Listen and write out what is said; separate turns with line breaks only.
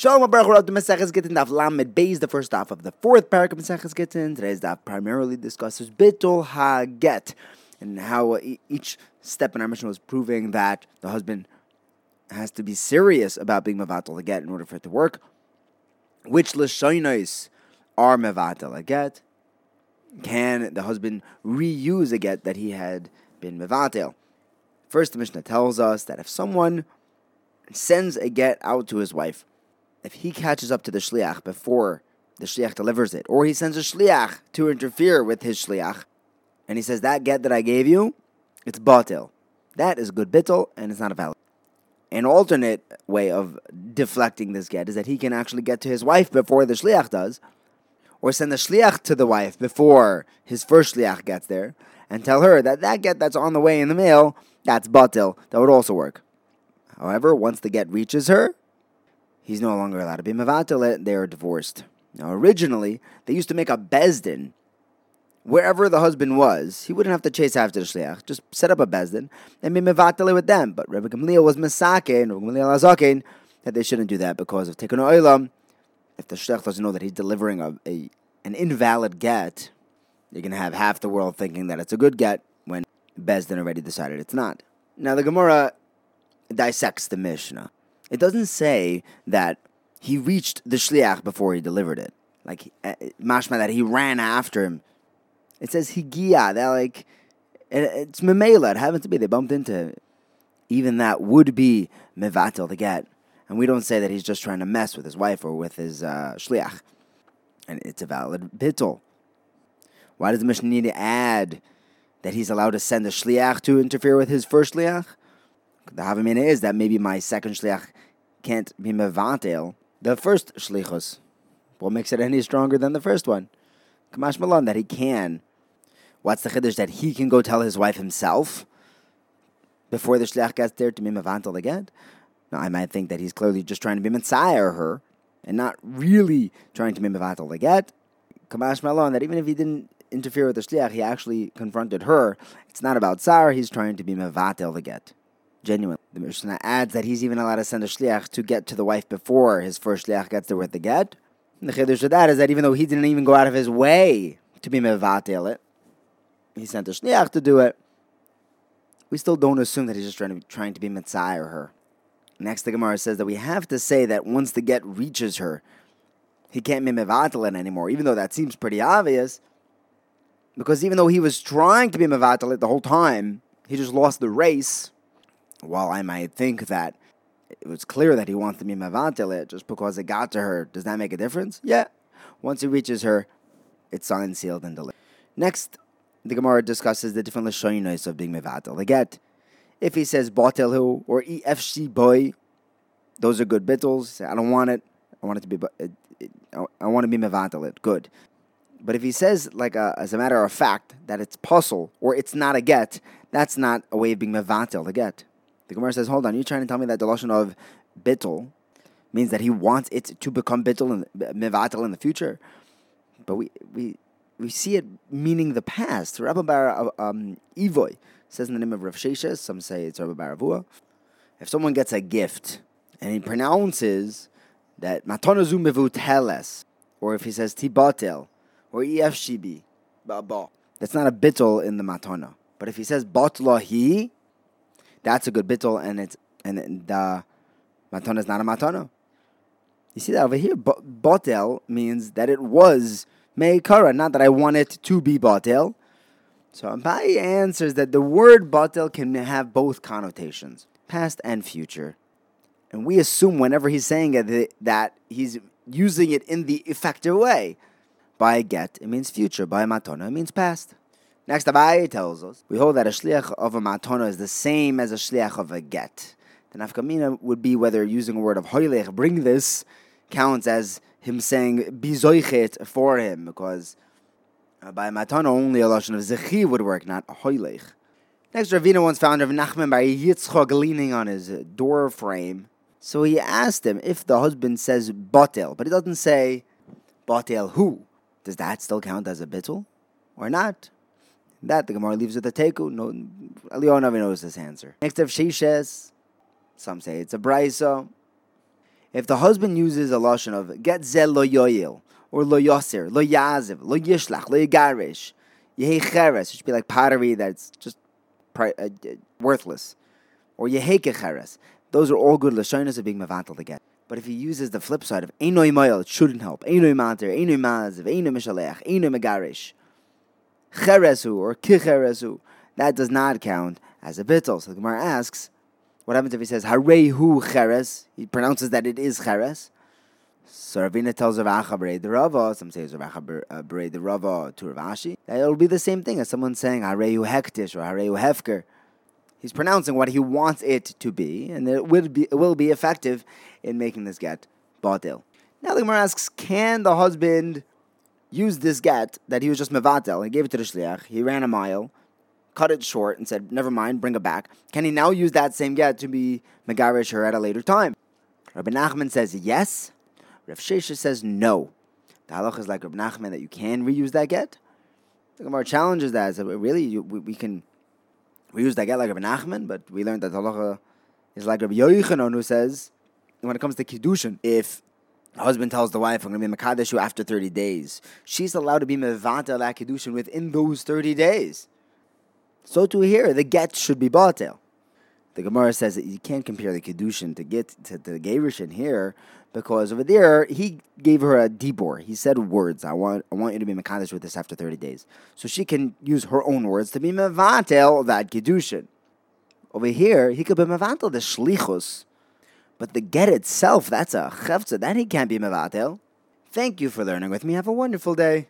Shalom Baruch the Maseches Gittin Daf Lamed Beis, the first half of the fourth parak of Maseches Gittin. Today's daf primarily discusses Bittul HaGet and how each step in our mission was proving that the husband has to be serious about being Mavatal the Get in order for it to work. Which Lashonos are Mavatal a Get? Can the husband reuse a get that he had been Mavatal? First, the Mishnah tells us that if someone sends a get out to his wife, if he catches up to the shliach before the shliach delivers it, or he sends a shliach to interfere with his shliach, and he says that get that I gave you, it's batil. That is good bittel, and it's not a valid. An alternate way of deflecting this get is that he can actually get to his wife before the shliach does, or send the shliach to the wife before his first shliach gets there, and tell her that that get that's on the way in the mail, that's batil. That would also work. However, once the get reaches her, he's no longer allowed to be mevatelet. They are divorced. Now, originally, they used to make a bezdin. Wherever the husband was, he wouldn't have to chase after the shliach. Just set up a bezdin and be mevatele with them. But Rebbe Gamliel was mesake and Rebbe Gamliel azakin that they shouldn't do that because of tikkun oilam. If the shliach doesn't know that he's delivering a, a an invalid get, you're going to have half the world thinking that it's a good get when bezdin already decided it's not. Now, the Gemara dissects the Mishnah. It doesn't say that he reached the shliach before he delivered it, like uh, mashma that he ran after him. It says higia that like it's memela. It happens to be they bumped into. Even that would be mevatel the get, and we don't say that he's just trying to mess with his wife or with his uh, shliach, and it's a valid bittul. Why does the Mishnah need to add that he's allowed to send a shliach to interfere with his first shliach? The Havamina is that maybe my second shliach can't be mevatel the first shlichus. What makes it any stronger than the first one? Kamashma lan, that he can. What's the chiddush that he can go tell his wife himself before the shliach gets there to be mevatel again? Now, I might think that he's clearly just trying to be messiah her and not really trying to be mevatel again. Kamashma lan, that even if he didn't interfere with the shliach, he actually confronted her. It's not about tsar, he's trying to be mevatel the get genuine. The Mishnah adds that he's even allowed to send a shliach to get to the wife before his first shliach gets there with the get. The chiddush of that is that even though he didn't even go out of his way to be mevatel it, he sent a shliach to do it. We still don't assume that he's just trying to be, trying to be mitzvah or her. Next, the Gemara says that we have to say that once the get reaches her, he can't be mevatel it anymore, even though that seems pretty obvious. Because even though he was trying to be mevatel it the whole time, he just lost the race while I might think that it was clear that he wants to be Mavantelet just because it got to her, does that make a difference? Yeah. Once it reaches her, it's signed, sealed, and delivered. Next, the Gemara discusses the different Lashonos of being Mevatel. The get, if he says Batelhu or EFC boy, those are good bittles. I don't want it. I want it to be, I want to be Mevatel Good. But if he says, like a, as a matter of fact, that it's pasul or it's not a get, that's not a way of being Mevatel, the get. The Gemara says, hold on, you're trying to tell me that the Lashon of bittul means that he wants it to become bittul and mevatel in the future? But we, we, we see it meaning the past. Rabbi Bar um, Ivoy says in the name of Rav Sheshes, some say it's Rabbi Baravua. If someone gets a gift and he pronounces that matonazu mevuteles, or if he says tibatel, or efshibi, that's not a bittul in the matana. But if he says batlahi, that's a good bittul, and it's and the matana is not a matana. You see that over here, botel means that it was meikara, not that I want it to be botel. So Abai answers that the word botel can have both connotations, past and future. And we assume whenever he's saying it that he's using it in the effective way. By get, it means future. By matona, it means past. Next, Abai tells us we hold that a shliach of a matona is the same as a shliach of a get. The nafkamina would be whether using a word of hoylech, bring this, counts as him saying bizoichet for him, because by matana only a lashon of zechi would work, not a hoylech. Next, Ravina once found Rav Nachman bar Yitzchok leaning on his door frame. So he asked him if the husband says batel, but he doesn't say batel who. Does that still count as a bittul or not? That the Gemara leaves with a teku. No, Eliyahu never knows this answer. Next of Shishes, some say it's a brisa. If the husband uses a lashon of get zel lo yoyil, or lo yosir, lo yaziv, lo yishlach, lo yigarish, yehi cheres, it should be like pottery that's just pri- uh, worthless, or yeheke cheres. Those are all good lashonas of being mevatel to get. But if he uses the flip side of einoi moil, it shouldn't help. Einoi mater, einoi maziv, einoi mishalech, einoi megarish, cheresu or kicheresu, that does not count as a bittel. So the Gemara asks, what happens if he says Harehu Cheres? He pronounces that it is Cheres. So Ravina tells Rav Acha the Rava, some say Rav Acha uh, the Rava to Rav Ashi. It'll be the same thing as someone saying Harehu Hekdesh or Harehu Hefker. He's pronouncing what he wants it to be, and it will be, it will be effective in making this get batil. Now the Gemara asks, can the husband use this get that he was just mevatel? He gave it to the shliach. He ran a mile cut it short and said, never mind, bring it back, can he now use that same get to be Megarish her at a later time? Rabbi Nachman says yes. Rav Sheshes says no. The halach is like Rabbi Nachman that you can reuse that get. The Gemara challenges that. Really, you, we, we, can reuse that get like Rabbi Nachman, but we learned that the halacha is like Rabbi Yochanan who says, when it comes to Kiddushin, if husband tells the wife, I'm going to be Makadesh after 30 days, she's allowed to be Mevata Kiddushin within those 30 days. So to here, the get should be batel. The Gemara says that you can't compare the kedushin to get to the gerushin here because over there he gave her a dibor. He said words. I want I want you to be mekadesh with this after thirty days, so she can use her own words to be mevatel that kedushin. Over here he could be mevatel the shlichus, but the get itself that's a chefza that he can't be mevatel. Thank you for learning with me. Have a wonderful day.